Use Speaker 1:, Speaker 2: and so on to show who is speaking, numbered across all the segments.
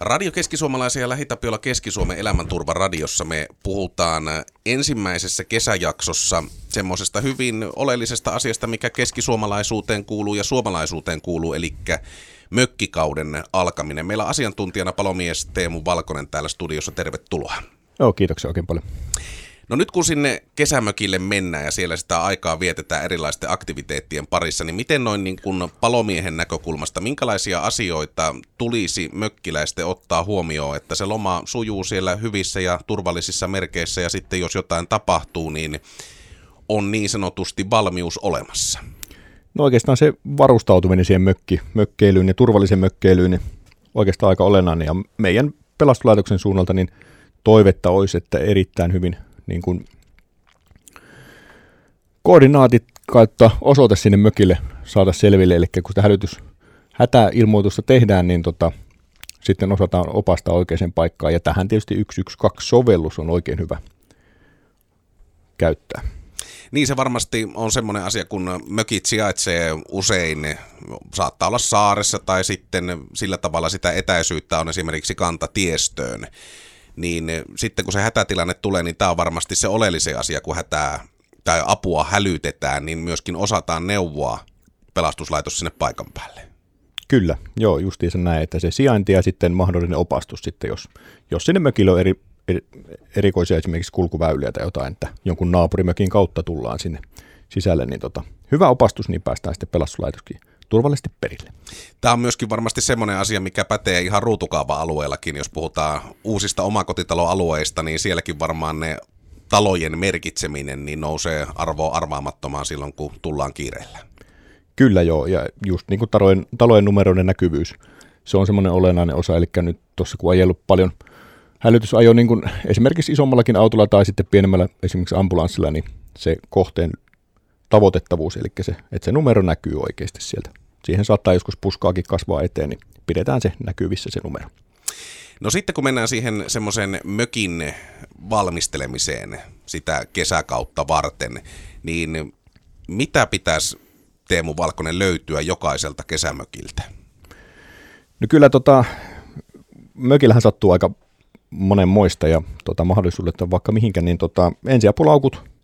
Speaker 1: Radio Keskisuomalaisen ja Lähitapiola Keski-Suomen elämänturva radiossa me puhutaan ensimmäisessä kesäjaksossa semmoisesta hyvin oleellisesta asiasta, mikä keskisuomalaisuuteen kuuluu ja suomalaisuuteen kuuluu, eli mökkikauden alkaminen. Meillä on asiantuntijana palomies Teemu Valkonen täällä studiossa. Tervetuloa.
Speaker 2: Joo, kiitoksia oikein paljon.
Speaker 1: No nyt kun sinne kesämökille mennään ja siellä sitä aikaa vietetään erilaisten aktiviteettien parissa, niin miten noin niin kuin palomiehen näkökulmasta, minkälaisia asioita tulisi mökkiläisten ottaa huomioon, että se loma sujuu siellä hyvissä ja turvallisissa merkeissä ja sitten jos jotain tapahtuu, niin on niin sanotusti valmius olemassa?
Speaker 2: No oikeastaan se varustautuminen siihen mökki, mökkeilyyn ja turvallisen mökkeilyyn, niin oikeastaan aika olennainen. Ja meidän pelastolaitoksen suunnalta niin toivetta olisi, että erittäin hyvin niin kuin koordinaatit kautta osoite sinne mökille saada selville, eli kun sitä hälytys, hätäilmoitusta tehdään, niin tota, sitten osataan opastaa oikeaan paikkaan, ja tähän tietysti 112-sovellus on oikein hyvä käyttää.
Speaker 1: Niin se varmasti on semmoinen asia, kun mökit sijaitsee usein, saattaa olla saaressa tai sitten sillä tavalla sitä etäisyyttä on esimerkiksi kantatiestöön niin sitten kun se hätätilanne tulee, niin tämä on varmasti se oleellinen asia, kun hätää tai apua hälytetään, niin myöskin osataan neuvoa pelastuslaitos sinne paikan päälle.
Speaker 2: Kyllä, joo, justiinsa näin, että se sijainti ja sitten mahdollinen opastus sitten, jos, jos sinne mökillä on eri, eri, erikoisia esimerkiksi kulkuväyliä tai jotain, että jonkun naapurimökin kautta tullaan sinne sisälle, niin tota, hyvä opastus, niin päästään sitten pelastuslaitoskin turvallisesti perille.
Speaker 1: Tämä on myöskin varmasti semmoinen asia, mikä pätee ihan ruutukaava-alueellakin. Jos puhutaan uusista omakotitaloalueista, niin sielläkin varmaan ne talojen merkitseminen niin nousee arvoa arvaamattomaan silloin, kun tullaan kiireellä.
Speaker 2: Kyllä joo, ja just niin kuin talojen, talojen numeroiden näkyvyys, se on semmoinen olennainen osa, eli nyt tuossa kun ajellut paljon hälytysajo niin kuin esimerkiksi isommallakin autolla tai sitten pienemmällä esimerkiksi ambulanssilla, niin se kohteen tavoitettavuus, eli se, että se numero näkyy oikeasti sieltä. Siihen saattaa joskus puskaakin kasvaa eteen, niin pidetään se näkyvissä se numero.
Speaker 1: No sitten kun mennään siihen semmoisen mökin valmistelemiseen sitä kesäkautta varten, niin mitä pitäisi Teemu Valkonen löytyä jokaiselta kesämökiltä?
Speaker 2: No kyllä tota, mökillähän sattuu aika monen moista ja tota, mahdollisuudet on vaikka mihinkä, niin tota, ensiapulaukut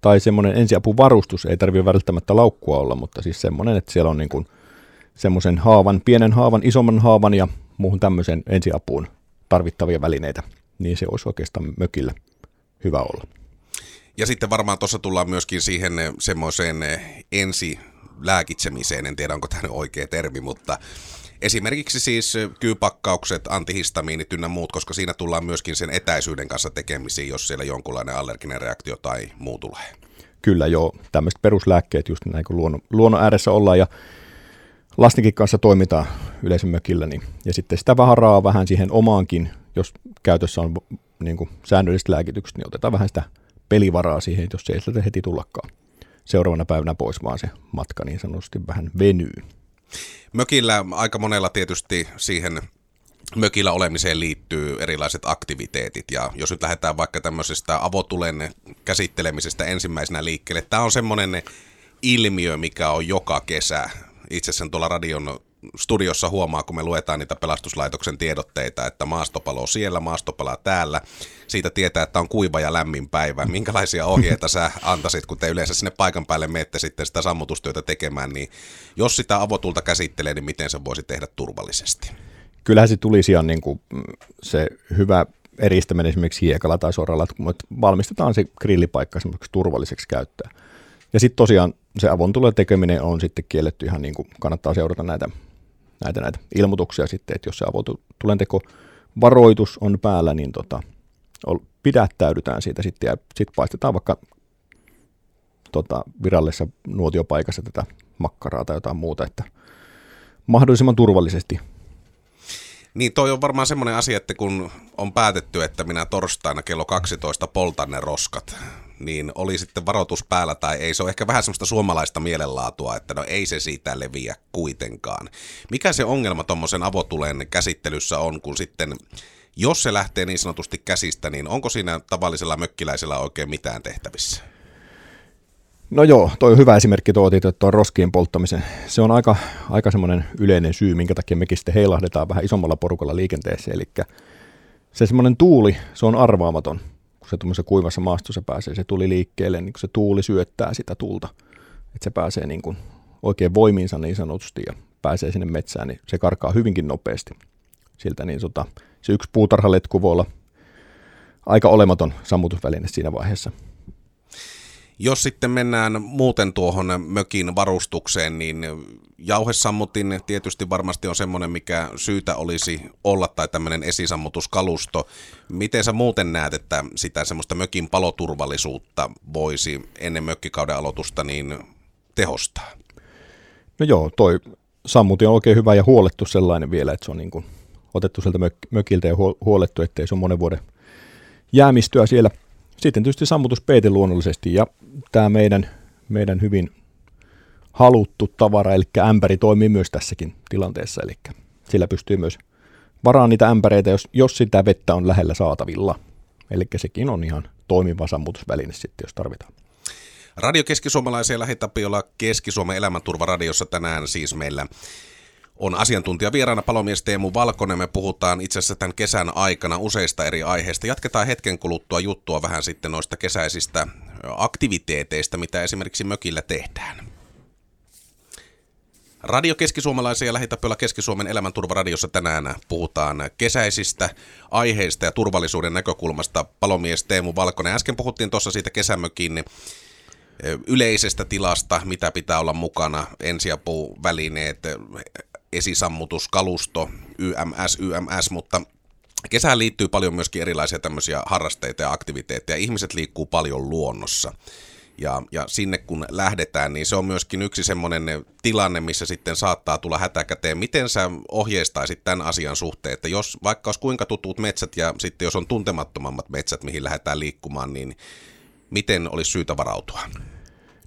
Speaker 2: tai semmoinen ensiapuvarustus, ei tarvitse välttämättä laukkua olla, mutta siis semmoinen, että siellä on niin kuin semmoisen haavan, pienen haavan, isomman haavan ja muuhun tämmöisen ensiapuun tarvittavia välineitä, niin se olisi oikeastaan mökillä hyvä olla.
Speaker 1: Ja sitten varmaan tuossa tullaan myöskin siihen semmoiseen ensi lääkitsemiseen, en tiedä onko tämä oikea termi, mutta Esimerkiksi siis kyypakkaukset, antihistamiinit ynnä muut, koska siinä tullaan myöskin sen etäisyyden kanssa tekemisiin, jos siellä jonkunlainen allerginen reaktio tai muu tulee.
Speaker 2: Kyllä joo, tämmöiset peruslääkkeet just näin kun luonnon, luonnon ääressä ollaan ja lastenkin kanssa toimitaan yleisön mökillä, niin, ja sitten sitä vaharaa vähän siihen omaankin, jos käytössä on niin kuin säännölliset lääkitykset, niin otetaan vähän sitä pelivaraa siihen, jos se ei sieltä heti tullakaan seuraavana päivänä pois, vaan se matka niin sanotusti vähän venyy.
Speaker 1: Mökillä aika monella tietysti siihen mökillä olemiseen liittyy erilaiset aktiviteetit. Ja jos nyt lähdetään vaikka tämmöisestä avotulen käsittelemisestä ensimmäisenä liikkeelle, tämä on semmoinen ilmiö, mikä on joka kesä. Itse sen tuolla radion studiossa huomaa, kun me luetaan niitä pelastuslaitoksen tiedotteita, että maastopalo siellä, maastopala täällä. Siitä tietää, että on kuiva ja lämmin päivä. Minkälaisia ohjeita sä antaisit, kun te yleensä sinne paikan päälle menette sitten sitä sammutustyötä tekemään, niin jos sitä avotulta käsittelee, niin miten se voisi tehdä turvallisesti?
Speaker 2: Kyllähän se tulisi ihan niin kuin se hyvä eristäminen esimerkiksi hiekalla tai soralla, että valmistetaan se grillipaikka esimerkiksi turvalliseksi käyttää. Ja sitten tosiaan se avontulen tekeminen on sitten kielletty ihan niin kuin kannattaa seurata näitä näitä, näitä ilmoituksia sitten, että jos se avotulenteko varoitus on päällä, niin tota, pidättäydytään siitä sitten ja sitten paistetaan vaikka tota, virallisessa nuotiopaikassa tätä makkaraa tai jotain muuta, että mahdollisimman turvallisesti.
Speaker 1: Niin toi on varmaan semmoinen asia, että kun on päätetty, että minä torstaina kello 12 poltan ne roskat, niin oli sitten varoitus päällä tai ei. Se on ehkä vähän semmoista suomalaista mielenlaatua, että no ei se siitä leviä kuitenkaan. Mikä se ongelma tuommoisen avotulen käsittelyssä on, kun sitten jos se lähtee niin sanotusti käsistä, niin onko siinä tavallisella mökkiläisellä oikein mitään tehtävissä?
Speaker 2: No joo, toi hyvä esimerkki tuo otit, että tuo roskien polttamisen. Se on aika, aika semmoinen yleinen syy, minkä takia mekin sitten heilahdetaan vähän isommalla porukalla liikenteeseen. Eli se semmoinen tuuli, se on arvaamaton, kun se tuommoisessa kuivassa maastossa pääsee se tuli liikkeelle, niin kun se tuuli syöttää sitä tulta, että se pääsee niin kuin oikein voimiinsa niin sanotusti ja pääsee sinne metsään, niin se karkaa hyvinkin nopeasti. Siltä niin sota, se yksi puutarhaletku voi olla aika olematon sammutusväline siinä vaiheessa.
Speaker 1: Jos sitten mennään muuten tuohon mökin varustukseen, niin jauhesammutin tietysti varmasti on semmoinen, mikä syytä olisi olla, tai tämmöinen esisammutuskalusto. Miten sä muuten näet, että sitä semmoista mökin paloturvallisuutta voisi ennen mökkikauden aloitusta niin tehostaa?
Speaker 2: No joo, toi sammutin on oikein hyvä ja huolettu sellainen vielä, että se on niin kuin otettu sieltä mökiltä ja huolettu, ettei se ole monen vuoden jäämistöä siellä. Sitten tietysti sammutuspeite luonnollisesti ja tämä meidän, meidän hyvin haluttu tavara, eli ämpäri toimii myös tässäkin tilanteessa, eli sillä pystyy myös varaan niitä ämpäreitä, jos, jos sitä vettä on lähellä saatavilla. Eli sekin on ihan toimiva sammutusväline sitten, jos tarvitaan.
Speaker 1: Radio Keski-Suomalaisia lähitapiolla Keski-Suomen elämänturvaradiossa tänään siis meillä on asiantuntija vieraana palomies Teemu Valkonen. Me puhutaan itse asiassa tämän kesän aikana useista eri aiheista. Jatketaan hetken kuluttua juttua vähän sitten noista kesäisistä aktiviteeteista, mitä esimerkiksi mökillä tehdään. Radio Keski-Suomalaisen ja Lähitapiolla Keski-Suomen elämänturvaradiossa tänään puhutaan kesäisistä aiheista ja turvallisuuden näkökulmasta. Palomies Teemu Valkonen. Äsken puhuttiin tuossa siitä kesämökin yleisestä tilasta, mitä pitää olla mukana, ensiapuvälineet, esisammutuskalusto, YMS, YMS, mutta kesään liittyy paljon myöskin erilaisia tämmöisiä harrasteita ja aktiviteetteja. Ihmiset liikkuu paljon luonnossa. Ja, ja sinne kun lähdetään, niin se on myöskin yksi semmoinen tilanne, missä sitten saattaa tulla hätäkäteen. Miten sä ohjeistaisit tämän asian suhteen, että jos vaikka olisi kuinka tutut metsät ja sitten jos on tuntemattomammat metsät, mihin lähdetään liikkumaan, niin miten olisi syytä varautua?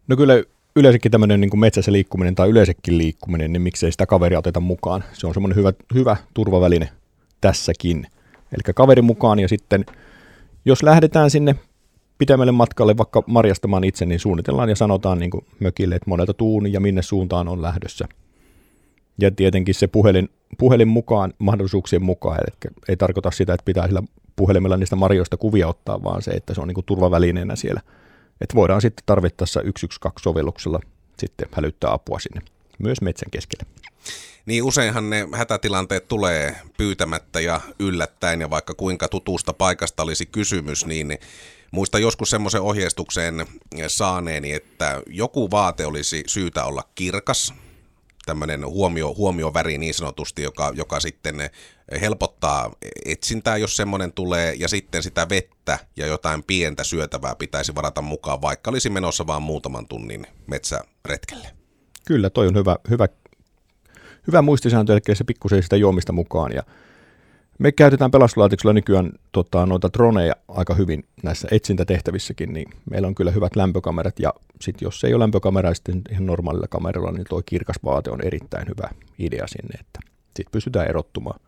Speaker 2: No kyllä yleensäkin tämmöinen niin kuin metsässä liikkuminen tai yleensäkin liikkuminen, niin miksei sitä kaveria oteta mukaan. Se on semmoinen hyvä, hyvä turvaväline tässäkin. Eli kaveri mukaan ja sitten jos lähdetään sinne pitemmälle matkalle vaikka marjastamaan itse, niin suunnitellaan ja sanotaan niin kuin mökille, että monelta tuun ja minne suuntaan on lähdössä. Ja tietenkin se puhelin, puhelin mukaan mahdollisuuksien mukaan, eli ei tarkoita sitä, että pitää sillä puhelimella niistä marjoista kuvia ottaa, vaan se, että se on niin kuin turvavälineenä siellä – että voidaan sitten tarvittaessa 112-sovelluksella sitten hälyttää apua sinne myös metsän keskelle.
Speaker 1: Niin useinhan ne hätätilanteet tulee pyytämättä ja yllättäen ja vaikka kuinka tutusta paikasta olisi kysymys, niin muista joskus semmoisen ohjeistuksen saaneeni, että joku vaate olisi syytä olla kirkas, tämmöinen huomio, huomioväri niin sanotusti, joka, joka sitten helpottaa etsintää, jos semmoinen tulee, ja sitten sitä vettä ja jotain pientä syötävää pitäisi varata mukaan, vaikka olisi menossa vain muutaman tunnin metsäretkelle.
Speaker 2: Kyllä, toi on hyvä, hyvä, hyvä muistisääntö, eli se pikkusen sitä juomista mukaan, ja me käytetään pelastuslaitoksella nykyään tota, noita droneja aika hyvin näissä etsintätehtävissäkin, niin meillä on kyllä hyvät lämpökamerat ja sitten jos ei ole lämpökameraa sitten ihan normaalilla kameralla, niin tuo kirkas vaate on erittäin hyvä idea sinne, että sitten pystytään erottumaan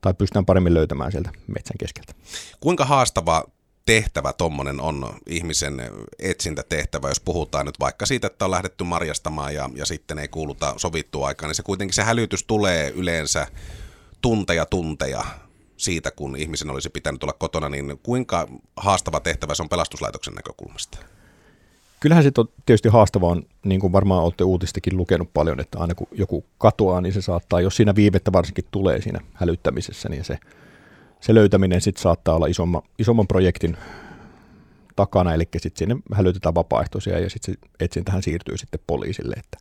Speaker 2: tai pystytään paremmin löytämään sieltä metsän keskeltä.
Speaker 1: Kuinka haastava tehtävä tuommoinen on ihmisen etsintätehtävä, jos puhutaan nyt vaikka siitä, että on lähdetty marjastamaan ja, ja sitten ei kuuluta sovittua aikaa, niin se kuitenkin se hälytys tulee yleensä tunteja tunteja siitä, kun ihmisen olisi pitänyt olla kotona, niin kuinka haastava tehtävä se on pelastuslaitoksen näkökulmasta?
Speaker 2: Kyllähän se on tietysti haastavaa, niin kuin varmaan olette uutistakin lukenut paljon, että aina kun joku katoaa, niin se saattaa, jos siinä viivettä varsinkin tulee siinä hälyttämisessä, niin se, se löytäminen sitten saattaa olla isomman, isomman projektin takana, eli sitten sinne hälytetään vapaaehtoisia ja sitten se etsintähän siirtyy sitten poliisille, että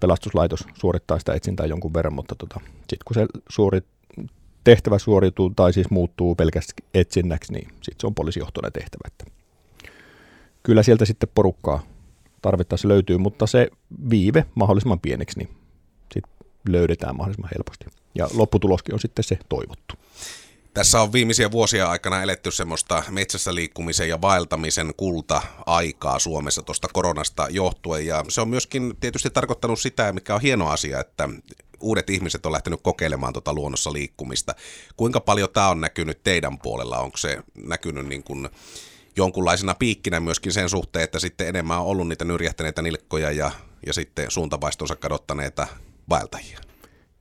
Speaker 2: pelastuslaitos suorittaa sitä etsintää jonkun verran, mutta tota, sitten kun se suorit, tehtävä suoriutuu tai siis muuttuu pelkästään etsinnäksi, niin sitten se on poliisijohtoinen tehtävä. Että kyllä sieltä sitten porukkaa tarvittaessa löytyy, mutta se viive mahdollisimman pieneksi, niin sitten löydetään mahdollisimman helposti. Ja lopputuloskin on sitten se toivottu.
Speaker 1: Tässä on viimeisiä vuosia aikana eletty semmoista metsässä liikkumisen ja vaeltamisen kulta-aikaa Suomessa tuosta koronasta johtuen. Ja se on myöskin tietysti tarkoittanut sitä, mikä on hieno asia, että uudet ihmiset on lähtenyt kokeilemaan tuota luonnossa liikkumista. Kuinka paljon tämä on näkynyt teidän puolella? Onko se näkynyt niin kuin jonkunlaisena piikkinä myöskin sen suhteen, että sitten enemmän on ollut niitä nyrjähtäneitä nilkkoja ja, ja sitten suuntavaistonsa kadottaneita vaeltajia.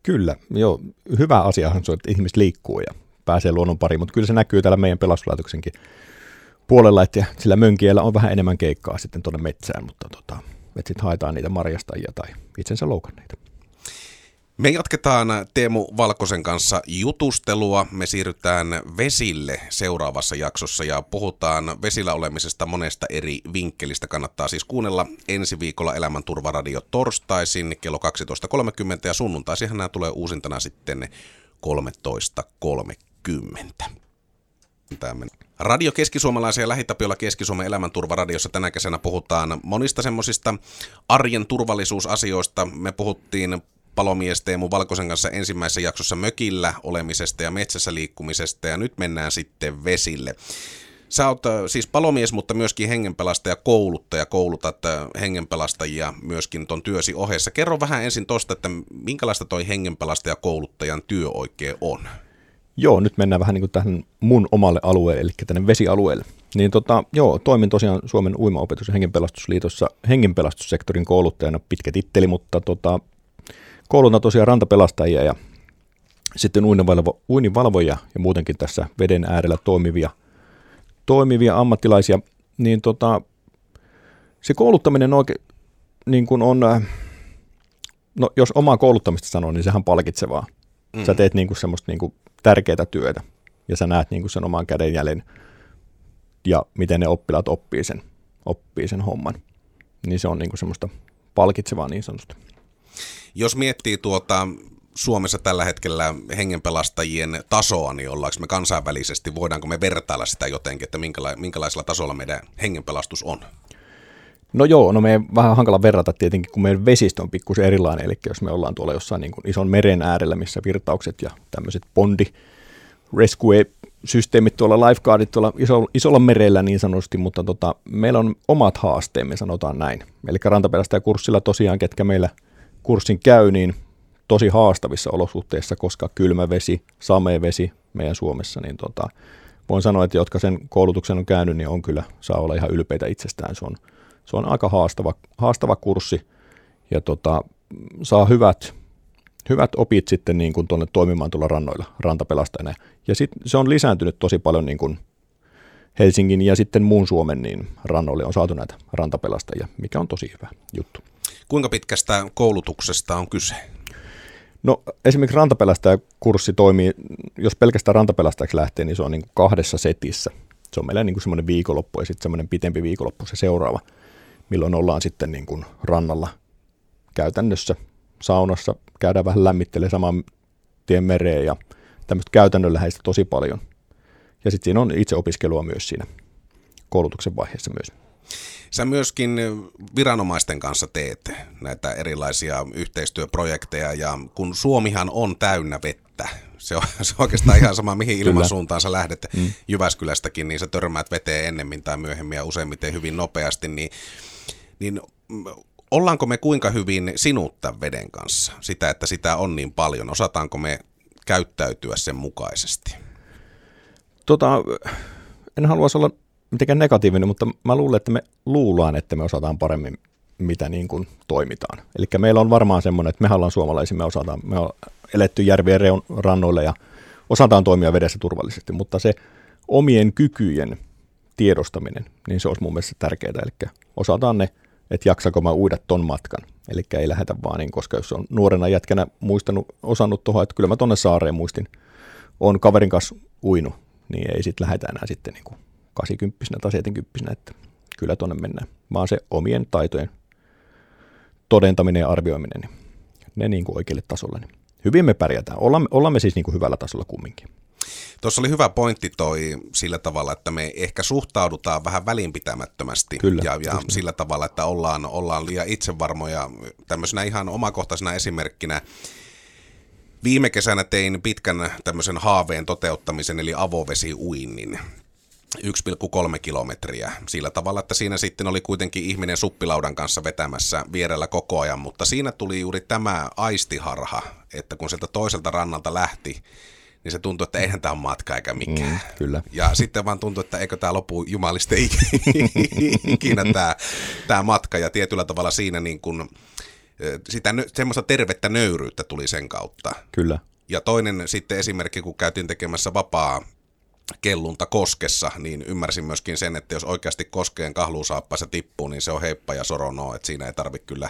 Speaker 2: Kyllä, joo. Hyvä asiahan se on, että ihmiset liikkuu ja pääsee luonnon pariin, mutta kyllä se näkyy täällä meidän pelastuslaitoksenkin puolella, että sillä mönkiellä on vähän enemmän keikkaa sitten tuonne metsään, mutta tota, että sitten haetaan niitä marjastajia tai itsensä loukanneita.
Speaker 1: Me jatketaan Teemu Valkosen kanssa jutustelua. Me siirrytään vesille seuraavassa jaksossa ja puhutaan vesillä olemisesta monesta eri vinkkelistä. Kannattaa siis kuunnella ensi viikolla Elämänturvaradio torstaisin kello 12.30 ja sunnuntaisihan nämä tulee uusintana sitten 13.30. Radio Keskisuomalaisen ja Lähitapiolla Keski-Suomen elämänturvaradiossa tänä kesänä puhutaan monista semmoisista arjen turvallisuusasioista. Me puhuttiin palomies Teemu Valkosen kanssa ensimmäisessä jaksossa mökillä olemisesta ja metsässä liikkumisesta ja nyt mennään sitten vesille. Sä oot äh, siis palomies, mutta myöskin hengenpelastaja, kouluttaja, koulutat äh, hengenpelastajia myöskin ton työsi ohessa. Kerro vähän ensin tosta, että minkälaista toi hengenpelastaja kouluttajan työ oikein on?
Speaker 2: Joo, nyt mennään vähän niin kuin tähän mun omalle alueelle, eli tänne vesialueelle. Niin tota, joo, toimin tosiaan Suomen uimaopetus- ja hengenpelastusliitossa hengenpelastussektorin kouluttajana, pitkä titteli, mutta tota, koulutan tosiaan rantapelastajia ja sitten uinivalvo, uinivalvoja ja muutenkin tässä veden äärellä toimivia, toimivia ammattilaisia, niin tota, se kouluttaminen oikein niin kuin on, äh, no jos omaa kouluttamista sanoo, niin sehän palkitsevaa. Mm. Sä teet niin kuin semmoista niin kuin tärkeää työtä ja sä näet niin kuin sen oman kädenjäljen ja miten ne oppilaat oppii sen, oppii sen homman. Niin se on niin kuin semmoista palkitsevaa niin sanotusti.
Speaker 1: Jos miettii tuota Suomessa tällä hetkellä hengenpelastajien tasoa, niin ollaanko me kansainvälisesti, voidaanko me vertailla sitä jotenkin, että minkäla- minkälaisella tasolla meidän hengenpelastus on?
Speaker 2: No joo, no me vähän hankala verrata tietenkin, kun meidän vesistö on pikkusen erilainen, eli jos me ollaan tuolla jossain niin kuin ison meren äärellä, missä virtaukset ja tämmöiset bondi rescue-systeemit tuolla, lifeguardit tuolla iso, isolla merellä niin sanotusti, mutta tota, meillä on omat haasteemme, sanotaan näin. Eli rantapelastajakurssilla tosiaan, ketkä meillä – kurssin käy, niin tosi haastavissa olosuhteissa, koska kylmä vesi, samee vesi meidän Suomessa, niin tota, voin sanoa, että jotka sen koulutuksen on käynyt, niin on kyllä, saa olla ihan ylpeitä itsestään. Se on, se on aika haastava, haastava kurssi ja tota, saa hyvät, hyvät opit sitten niin kuin tuonne toimimaan tuolla rannoilla rantapelastajana. Ja sit se on lisääntynyt tosi paljon niin kuin Helsingin ja sitten muun Suomen niin rannoille on saatu näitä rantapelastajia, mikä on tosi hyvä juttu.
Speaker 1: Kuinka pitkästä koulutuksesta on kyse?
Speaker 2: No esimerkiksi rantapelastajakurssi toimii, jos pelkästään rantapelastajaksi lähtee, niin se on niin kuin kahdessa setissä. Se on meillä niin kuin semmoinen viikonloppu ja sitten semmoinen pitempi viikonloppu se seuraava, milloin ollaan sitten niin kuin rannalla käytännössä saunassa, käydään vähän lämmittelee saman tien mereen ja tämmöistä käytännönläheistä tosi paljon. Ja sitten siinä on itse opiskelua myös siinä koulutuksen vaiheessa myös.
Speaker 1: Sä myöskin viranomaisten kanssa teet näitä erilaisia yhteistyöprojekteja ja kun Suomihan on täynnä vettä, se on, se on oikeastaan ihan sama mihin ilmansuuntaan sä lähdet mm. Jyväskylästäkin, niin sä törmäät veteen ennemmin tai myöhemmin ja useimmiten hyvin nopeasti, niin, niin ollaanko me kuinka hyvin sinuttaa veden kanssa? Sitä, että sitä on niin paljon. Osataanko me käyttäytyä sen mukaisesti?
Speaker 2: Tota, en haluaisi olla mitenkään negatiivinen, mutta mä luulen, että me luullaan, että me osataan paremmin, mitä niin kuin toimitaan. Eli meillä on varmaan semmoinen, että me ollaan suomalaisia, me osataan, me on eletty järvien reun, rannoille ja osataan toimia vedessä turvallisesti, mutta se omien kykyjen tiedostaminen, niin se olisi mun mielestä tärkeää, eli osataan ne, että jaksako mä uida ton matkan. Eli ei lähetä vaan niin, koska jos on nuorena jätkänä muistanut, osannut tuohon, että kyllä mä tonne saareen muistin, on kaverin kanssa uinut, niin ei sitten lähetä enää sitten niin kuin 80 tai 70 että kyllä tuonne mennään. Vaan se omien taitojen todentaminen ja arvioiminen, niin ne niin kuin oikealle tasolle. Niin hyvin me pärjätään. Ollaan, ollaan me siis niin kuin hyvällä tasolla kumminkin.
Speaker 1: Tuossa oli hyvä pointti toi sillä tavalla, että me ehkä suhtaudutaan vähän välinpitämättömästi
Speaker 2: Kyllä,
Speaker 1: ja, ja sillä tavalla, että ollaan, ollaan liian itsevarmoja. Tämmöisenä ihan omakohtaisena esimerkkinä Viime kesänä tein pitkän tämmöisen haaveen toteuttamisen, eli avovesiuinnin. 1,3 kilometriä sillä tavalla, että siinä sitten oli kuitenkin ihminen suppilaudan kanssa vetämässä vierellä koko ajan, mutta siinä tuli juuri tämä aistiharha, että kun sieltä toiselta rannalta lähti, niin se tuntuu, että eihän tämä ole matka eikä mikään. Mm,
Speaker 2: kyllä.
Speaker 1: Ja sitten vaan tuntuu, että eikö tämä lopu jumalista ikinä tämä, tämä matka. Ja tietyllä tavalla siinä niin kuin, sitä semmoista tervettä nöyryyttä tuli sen kautta.
Speaker 2: Kyllä.
Speaker 1: Ja toinen sitten esimerkki, kun käytiin tekemässä vapaa kellunta koskessa, niin ymmärsin myöskin sen, että jos oikeasti koskeen kahluusaappaissa tippuu, niin se on heippa ja sorono, että siinä ei tarvitse kyllä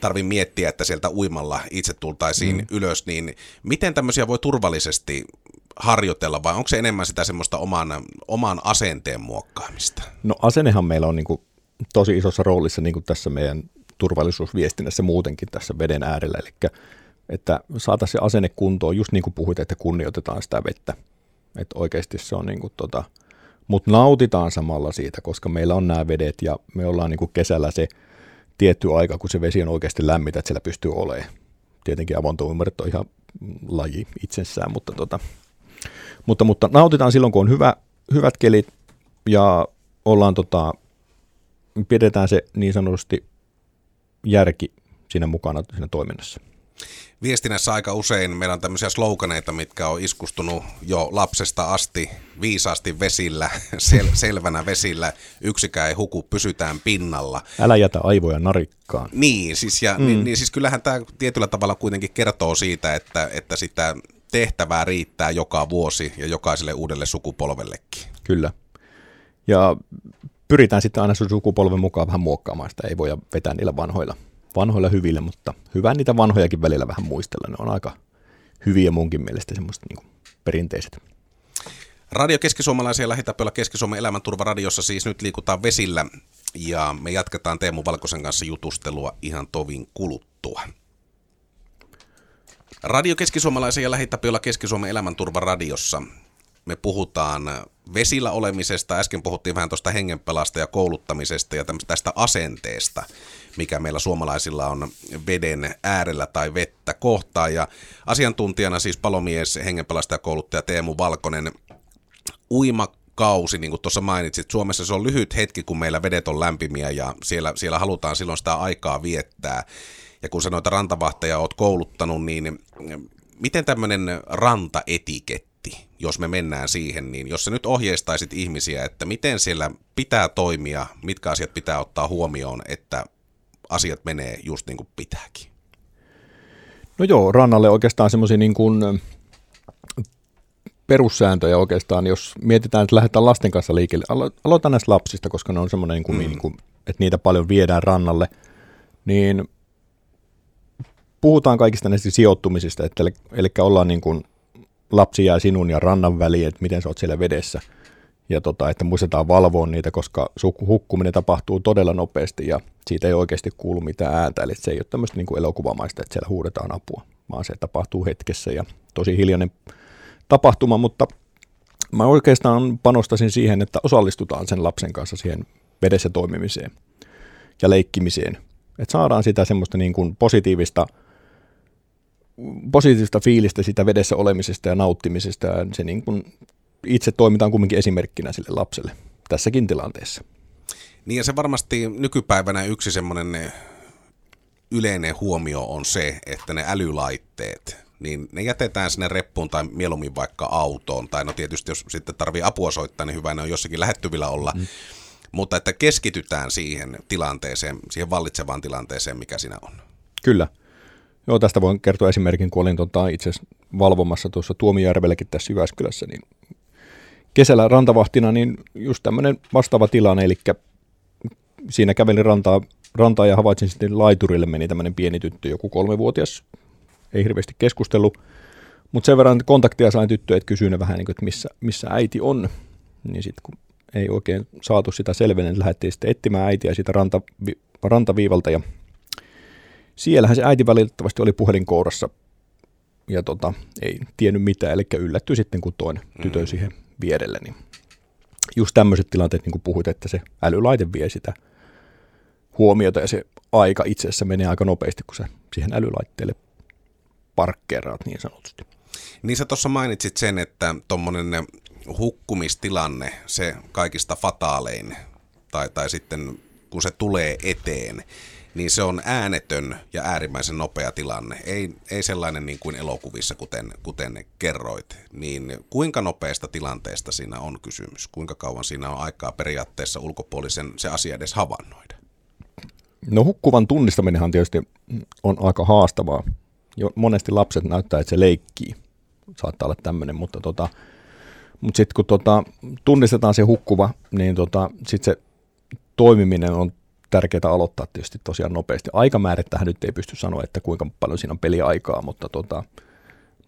Speaker 1: tarvi miettiä, että sieltä uimalla itse tultaisiin mm. ylös, niin miten tämmöisiä voi turvallisesti harjoitella vai onko se enemmän sitä semmoista oman, oman asenteen muokkaamista?
Speaker 2: No asennehan meillä on niin kuin tosi isossa roolissa niin kuin tässä meidän turvallisuusviestinnässä muutenkin tässä veden äärellä, eli että saataisiin se asenne kuntoon, just niin kuin puhuit, että kunnioitetaan sitä vettä, että oikeasti se on niin kuin tota, mutta nautitaan samalla siitä, koska meillä on nämä vedet ja me ollaan niin kuin kesällä se tietty aika, kun se vesi on oikeasti lämmitä, että siellä pystyy olemaan. Tietenkin avontouimarit on ihan laji itsessään, mutta, tota, mutta, mutta nautitaan silloin, kun on hyvä, hyvät kelit ja ollaan tota, pidetään se niin sanotusti järki siinä mukana siinä toiminnassa.
Speaker 1: Viestinnässä aika usein meillä on tämmöisiä sloganeita, mitkä on iskustunut jo lapsesta asti viisaasti vesillä, sel- selvänä vesillä. Yksikään ei huku, pysytään pinnalla.
Speaker 2: Älä jätä aivoja narikkaan.
Speaker 1: Niin, siis, ja, mm. niin, niin siis kyllähän tämä tietyllä tavalla kuitenkin kertoo siitä, että, että sitä tehtävää riittää joka vuosi ja jokaiselle uudelle sukupolvellekin.
Speaker 2: Kyllä. Ja pyritään sitten aina sukupolven mukaan vähän muokkaamaan sitä, ei voi vetää niillä vanhoilla vanhoilla hyvillä, mutta hyvä niitä vanhojakin välillä vähän muistella. Ne on aika hyviä munkin mielestä semmoista niin perinteiset.
Speaker 1: Radio Keski-Suomalaisia Lähitäpöllä Keski-Suomen elämänturvaradiossa siis nyt liikutaan vesillä ja me jatketaan Teemu Valkosen kanssa jutustelua ihan tovin kuluttua. Radio Keski-Suomalaisen ja Lähitäpöllä Keski-Suomen elämänturvaradiossa me puhutaan vesillä olemisesta, äsken puhuttiin vähän tuosta hengenpelasta ja kouluttamisesta ja tästä asenteesta, mikä meillä suomalaisilla on veden äärellä tai vettä kohtaan. Ja asiantuntijana siis palomies, hengenpelastaja kouluttaja Teemu Valkonen, uima kausi, niin kuin tuossa mainitsit, Suomessa se on lyhyt hetki, kun meillä vedet on lämpimiä ja siellä, siellä halutaan silloin sitä aikaa viettää. Ja kun sä noita rantavahteja oot kouluttanut, niin miten tämmöinen rantaetiketti jos me mennään siihen, niin jos sä nyt ohjeistaisit ihmisiä, että miten siellä pitää toimia, mitkä asiat pitää ottaa huomioon, että asiat menee just niin kuin pitääkin?
Speaker 2: No joo, rannalle oikeastaan semmoisia niin kuin perussääntöjä oikeastaan, jos mietitään, että lähdetään lasten kanssa liikkeelle. Alo- aloitan näistä lapsista, koska ne on semmoinen, niin kuin, mm. niin kuin, että niitä paljon viedään rannalle, niin puhutaan kaikista näistä sijoittumisista, että, eli, eli ollaan niin kuin lapsi jää sinun ja rannan väliin, että miten sä oot siellä vedessä. Ja tota, että muistetaan valvoa niitä, koska hukkuminen tapahtuu todella nopeasti ja siitä ei oikeasti kuulu mitään ääntä. Eli se ei ole tämmöistä niin kuin elokuvamaista, että siellä huudetaan apua, vaan se tapahtuu hetkessä ja tosi hiljainen tapahtuma, mutta mä oikeastaan panostasin siihen, että osallistutaan sen lapsen kanssa siihen vedessä toimimiseen ja leikkimiseen. Että saadaan sitä semmoista niin kuin positiivista – positiivista fiilistä sitä vedessä olemisesta ja nauttimisesta ja se niin kuin itse toimitaan kumminkin esimerkkinä sille lapselle tässäkin tilanteessa.
Speaker 1: Niin ja se varmasti nykypäivänä yksi semmoinen yleinen huomio on se, että ne älylaitteet, niin ne jätetään sinne reppuun tai mieluummin vaikka autoon. Tai no tietysti jos sitten tarvii apua soittaa, niin hyvä ne on jossakin lähettyvillä olla. Mm. Mutta että keskitytään siihen tilanteeseen, siihen vallitsevaan tilanteeseen, mikä siinä on.
Speaker 2: Kyllä. Joo, tästä voin kertoa esimerkin, kun olin tota, itse valvomassa tuossa Tuomijärvelläkin tässä Jyväskylässä, niin kesällä rantavahtina, niin just tämmöinen vastaava tilanne, eli siinä kävelin rantaa, rantaa ja havaitsin sitten laiturille meni tämmöinen pieni tyttö, joku kolmevuotias, ei hirveästi keskustellut, mutta sen verran kontaktia sain tyttöä, että kysyin vähän, niin kuin, että missä, missä äiti on, niin sitten kun ei oikein saatu sitä selvenne, niin lähdettiin sitten etsimään äitiä siitä ranta, rantaviivalta ja siellähän se äiti valitettavasti oli puhelinkourassa ja tota, ei tiennyt mitään, eli yllättyi sitten, kun toin mm. tytön siihen vierelle. Niin just tämmöiset tilanteet, niin kuin puhuit, että se älylaite vie sitä huomiota ja se aika itse asiassa menee aika nopeasti, kun sä siihen älylaitteelle parkkeeraat niin sanotusti.
Speaker 1: Niin sä tuossa mainitsit sen, että tuommoinen hukkumistilanne, se kaikista fataalein, tai, tai sitten kun se tulee eteen, niin se on äänetön ja äärimmäisen nopea tilanne. Ei, ei sellainen niin kuin elokuvissa, kuten, kuten kerroit. Niin kuinka nopeasta tilanteesta siinä on kysymys? Kuinka kauan siinä on aikaa periaatteessa ulkopuolisen se asia edes havainnoida?
Speaker 2: No hukkuvan tunnistaminenhan tietysti on aika haastavaa. Jo monesti lapset näyttää, että se leikkii. Saattaa olla tämmöinen, mutta tota, mutta sitten kun tota, tunnistetaan se hukkuva, niin tota, sitten se toimiminen on tärkeää aloittaa tietysti tosiaan nopeasti. Aikamäärittähän nyt ei pysty sanoa, että kuinka paljon siinä on peliaikaa, mutta, tota,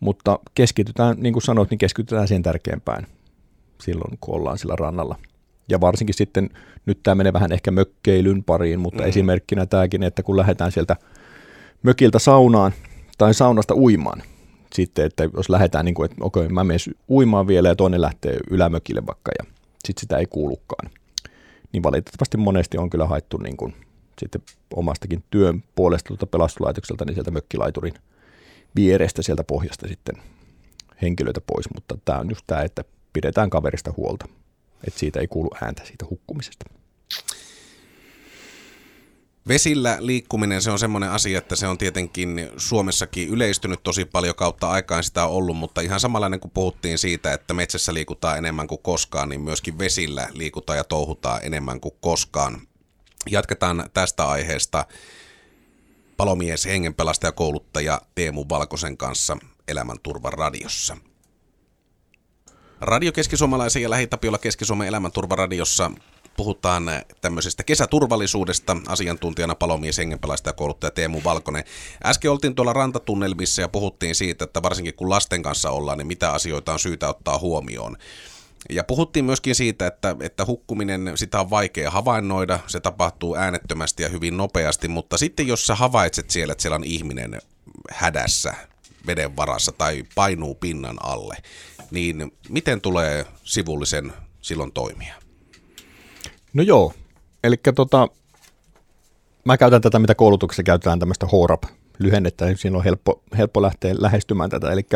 Speaker 2: mutta keskitytään, niin kuin sanoit, niin keskitytään siihen tärkeämpään silloin, kun ollaan sillä rannalla. Ja varsinkin sitten, nyt tämä menee vähän ehkä mökkeilyn pariin, mutta mm. esimerkkinä tämäkin, että kun lähdetään sieltä mökiltä saunaan tai saunasta uimaan, sitten, että jos lähdetään niin kuin, että okei, mä menen uimaan vielä ja toinen lähtee ylämökille vaikka ja sitten sitä ei kuulukaan, niin valitettavasti monesti on kyllä haettu niin kuin, sitten omastakin työn puolesta tuota pelastuslaitokselta, niin sieltä mökkilaiturin vierestä sieltä pohjasta sitten henkilöitä pois, mutta tämä on just tämä, että pidetään kaverista huolta, että siitä ei kuulu ääntä siitä hukkumisesta.
Speaker 1: Vesillä liikkuminen, se on semmoinen asia, että se on tietenkin Suomessakin yleistynyt tosi paljon kautta aikaan sitä on ollut, mutta ihan samanlainen kuin puhuttiin siitä, että metsässä liikutaan enemmän kuin koskaan, niin myöskin vesillä liikutaan ja touhutaan enemmän kuin koskaan. Jatketaan tästä aiheesta palomies, hengenpelastaja, kouluttaja Teemu Valkosen kanssa Elämänturvan radiossa. Radio Keski-Suomalaisen ja Lähitapiolla Keski-Suomen Elämänturvaradiossa puhutaan tämmöisestä kesäturvallisuudesta. Asiantuntijana palomies, hengenpelastaja ja kouluttaja Teemu Valkonen. Äsken oltiin tuolla rantatunnelmissa ja puhuttiin siitä, että varsinkin kun lasten kanssa ollaan, niin mitä asioita on syytä ottaa huomioon. Ja puhuttiin myöskin siitä, että, että hukkuminen, sitä on vaikea havainnoida, se tapahtuu äänettömästi ja hyvin nopeasti, mutta sitten jos sä havaitset siellä, että siellä on ihminen hädässä, veden varassa tai painuu pinnan alle, niin miten tulee sivullisen silloin toimia?
Speaker 2: No joo, eli tota, mä käytän tätä, mitä koulutuksessa käytetään tämmöistä HORAP-lyhennettä, niin siinä on helppo, helppo lähteä lähestymään tätä, eli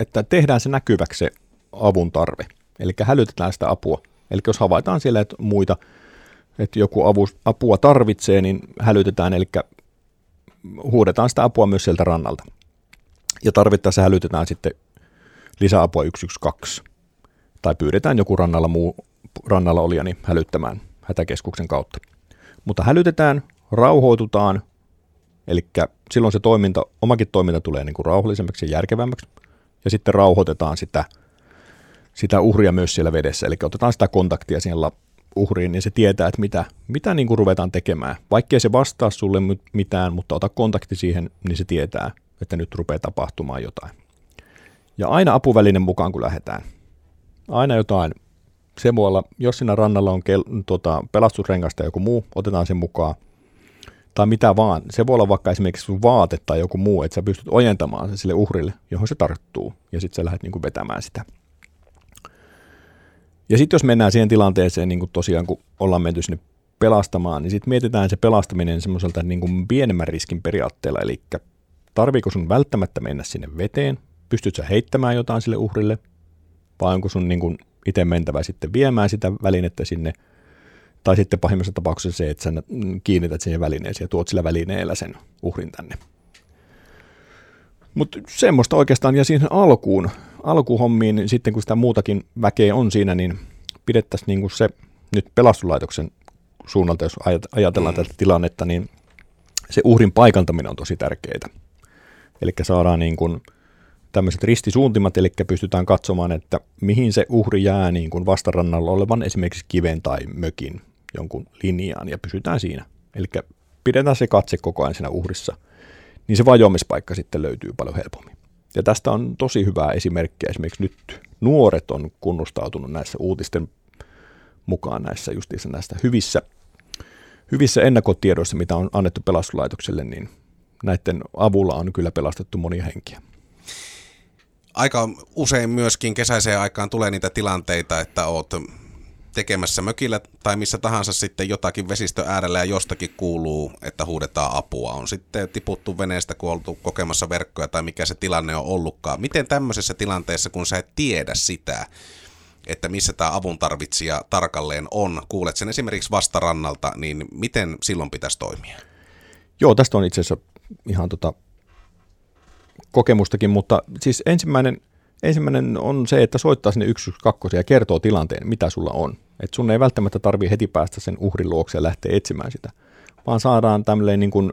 Speaker 2: että tehdään se näkyväksi se avun tarve, eli hälytetään sitä apua. Eli jos havaitaan siellä, että muita, että joku avu, apua tarvitsee, niin hälytetään, eli huudetaan sitä apua myös sieltä rannalta. Ja tarvittaessa hälytetään sitten lisäapua 112. Tai pyydetään joku rannalla, muu, rannalla olija niin hälyttämään hätäkeskuksen kautta. Mutta hälytetään, rauhoitutaan, eli silloin se toiminta, omakin toiminta tulee niin kuin rauhallisemmaksi ja järkevämmäksi, ja sitten rauhoitetaan sitä, sitä uhria myös siellä vedessä, eli otetaan sitä kontaktia siihen uhriin, niin se tietää, että mitä, mitä niin kuin ruvetaan tekemään. Vaikkei se vastaa sulle mitään, mutta ota kontakti siihen, niin se tietää, että nyt rupeaa tapahtumaan jotain. Ja aina apuvälinen mukaan, kun lähdetään. Aina jotain se voi olla, jos siinä rannalla on kel, tota, pelastusrengasta joku muu, otetaan sen mukaan. Tai mitä vaan. Se voi olla vaikka esimerkiksi sun vaate tai joku muu, että sä pystyt ojentamaan sen sille uhrille, johon se tarttuu. Ja sitten sä lähdet niinku vetämään sitä. Ja sitten jos mennään siihen tilanteeseen, niin kuin tosiaan kun ollaan menty sinne pelastamaan, niin sitten mietitään se pelastaminen semmoiselta niin kuin pienemmän riskin periaatteella. Eli tarviiko sun välttämättä mennä sinne veteen? Pystyt sä heittämään jotain sille uhrille? Vai onko sun niin kuin itse mentävä sitten viemään sitä välinettä sinne, tai sitten pahimmassa tapauksessa se, että sä kiinnität siihen välineeseen ja tuot sillä välineellä sen uhrin tänne. Mutta semmoista oikeastaan, ja siihen alkuun, alkuhommiin, niin sitten kun sitä muutakin väkeä on siinä, niin pidettäisiin niin se nyt pelastulaitoksen suunnalta, jos ajatellaan mm. tätä tilannetta, niin se uhrin paikantaminen on tosi tärkeää. Eli saadaan niin kuin tämmöiset ristisuuntimat, eli pystytään katsomaan, että mihin se uhri jää niin kuin vastarannalla olevan esimerkiksi kiven tai mökin jonkun linjaan ja pysytään siinä. Eli pidetään se katse koko ajan siinä uhrissa, niin se vajoamispaikka sitten löytyy paljon helpommin. Ja tästä on tosi hyvää esimerkkiä. Esimerkiksi nyt nuoret on kunnostautunut näissä uutisten mukaan näissä justiissa näistä hyvissä, hyvissä ennakkotiedoissa, mitä on annettu pelastuslaitokselle, niin näiden avulla on kyllä pelastettu monia henkiä
Speaker 1: aika usein myöskin kesäiseen aikaan tulee niitä tilanteita, että oot tekemässä mökillä tai missä tahansa sitten jotakin vesistö äärellä ja jostakin kuuluu, että huudetaan apua. On sitten tiputtu veneestä, kun oltu kokemassa verkkoja tai mikä se tilanne on ollutkaan. Miten tämmöisessä tilanteessa, kun sä et tiedä sitä, että missä tämä avun tarvitsija tarkalleen on, kuulet sen esimerkiksi vastarannalta, niin miten silloin pitäisi toimia?
Speaker 2: Joo, tästä on itse asiassa ihan tota kokemustakin, mutta siis ensimmäinen, ensimmäinen on se, että soittaa sinne 112 ja kertoo tilanteen, mitä sulla on. Et sun ei välttämättä tarvitse heti päästä sen uhrin luokse ja lähteä etsimään sitä, vaan saadaan tämmöinen niin kuin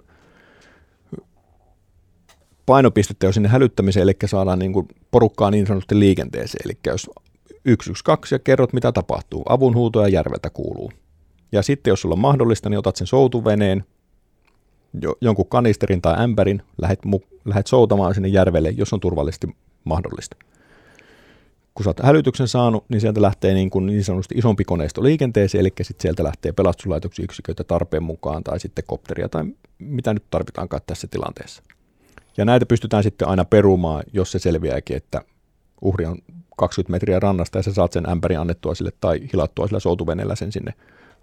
Speaker 2: painopistettä jo sinne hälyttämiseen, eli saadaan niin kuin porukkaa niin sanotusti liikenteeseen. Eli jos 112 ja kerrot, mitä tapahtuu, avunhuutoja järveltä kuuluu. Ja sitten jos sulla on mahdollista, niin otat sen soutuveneen, jo, jonkun kanisterin tai ämpärin, lähet, mu- lähet soutamaan sinne järvelle, jos on turvallisesti mahdollista. Kun sä oot hälytyksen saanut, niin sieltä lähtee niin, kuin niin sanotusti isompi koneisto liikenteeseen, eli sitten sieltä lähtee pelastuslaitoksen yksiköitä tarpeen mukaan tai sitten kopteria tai mitä nyt tarvitaankaan tässä tilanteessa. Ja näitä pystytään sitten aina perumaan, jos se selviääkin, että uhri on 20 metriä rannasta ja sä saat sen ämpärin annettua sille tai hilattua sillä soutuveneellä sen sinne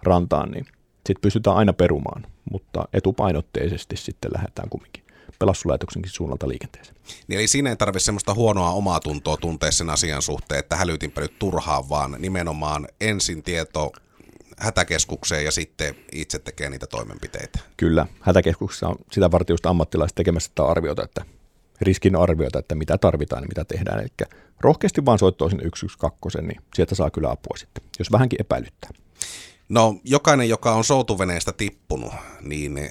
Speaker 2: rantaan, niin sitten pystytään aina perumaan, mutta etupainotteisesti sitten lähdetään kumminkin pelastuslaitoksenkin suunnalta liikenteeseen.
Speaker 1: Niin eli siinä ei tarvitse semmoista huonoa omaa tuntoa tuntea sen asian suhteen, että hälytinpä nyt turhaan, vaan nimenomaan ensin tieto hätäkeskukseen ja sitten itse tekee niitä toimenpiteitä.
Speaker 2: Kyllä, hätäkeskuksessa on sitä varten just ammattilaiset tekemässä sitä arviota, että riskin arviota, että mitä tarvitaan ja mitä tehdään. Eli rohkeasti vaan soittaa sinne 112, niin sieltä saa kyllä apua sitten, jos vähänkin epäilyttää.
Speaker 1: No jokainen, joka on soutuveneestä tippunut, niin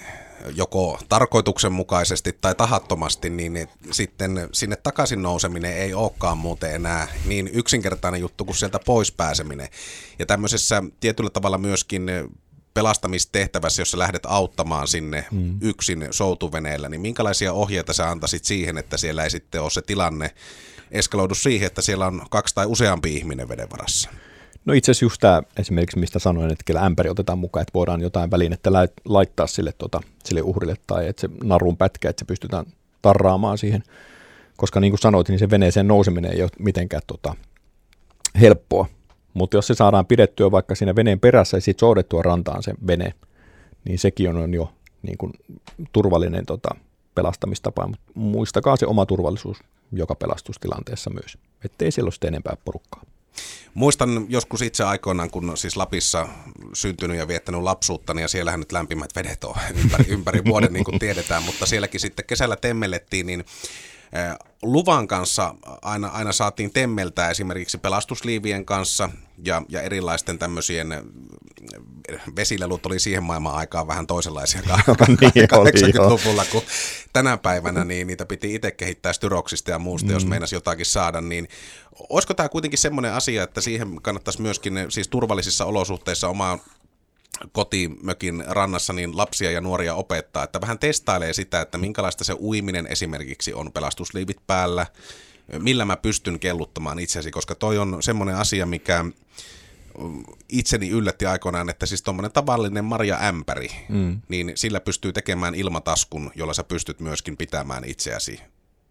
Speaker 1: joko tarkoituksenmukaisesti tai tahattomasti, niin sitten sinne takaisin nouseminen ei olekaan muuten enää niin yksinkertainen juttu kuin sieltä pois pääseminen. Ja tämmöisessä tietyllä tavalla myöskin pelastamistehtävässä, jos sä lähdet auttamaan sinne mm. yksin soutuveneellä, niin minkälaisia ohjeita sä antaisit siihen, että siellä ei sitten ole se tilanne eskaloidu siihen, että siellä on kaksi tai useampi ihminen veden varassa?
Speaker 2: No itse asiassa just tämä esimerkiksi, mistä sanoin, että kyllä ämpäri otetaan mukaan, että voidaan jotain välinettä laittaa sille, tota, sille uhrille tai että se narun pätkä, että se pystytään tarraamaan siihen. Koska niin kuin sanoit, niin se veneeseen nouseminen ei ole mitenkään tota, helppoa. Mutta jos se saadaan pidettyä vaikka siinä veneen perässä ja sitten soudettua rantaan se vene, niin sekin on jo niin kuin turvallinen tota, pelastamistapa. Mutta muistakaa se oma turvallisuus joka pelastustilanteessa myös, ettei siellä ole enempää porukkaa.
Speaker 1: Muistan joskus itse aikoinaan, kun siis Lapissa syntynyt ja viettänyt lapsuuttani, ja siellähän nyt lämpimät vedet on ympäri, ympäri vuoden, niin kuin tiedetään, mutta sielläkin sitten kesällä temmellettiin, niin luvan kanssa aina, aina saatiin temmeltää esimerkiksi pelastusliivien kanssa ja, ja erilaisten tämmöisien vesilelut oli siihen maailman aikaan vähän toisenlaisia niin 80-luvulla kuin tänä päivänä, niin niitä piti itse kehittää styroksista ja muusta, mm. jos meinasi jotakin saada, niin olisiko tämä kuitenkin semmoinen asia, että siihen kannattaisi myöskin siis turvallisissa olosuhteissa omaa kotimökin rannassa niin lapsia ja nuoria opettaa, että vähän testailee sitä, että minkälaista se uiminen esimerkiksi on pelastusliivit päällä, millä mä pystyn kelluttamaan itsesi, koska toi on semmoinen asia, mikä itseni yllätti aikoinaan, että siis tuommoinen tavallinen marja-ämpäri, mm. niin sillä pystyy tekemään ilmataskun, jolla sä pystyt myöskin pitämään itseäsi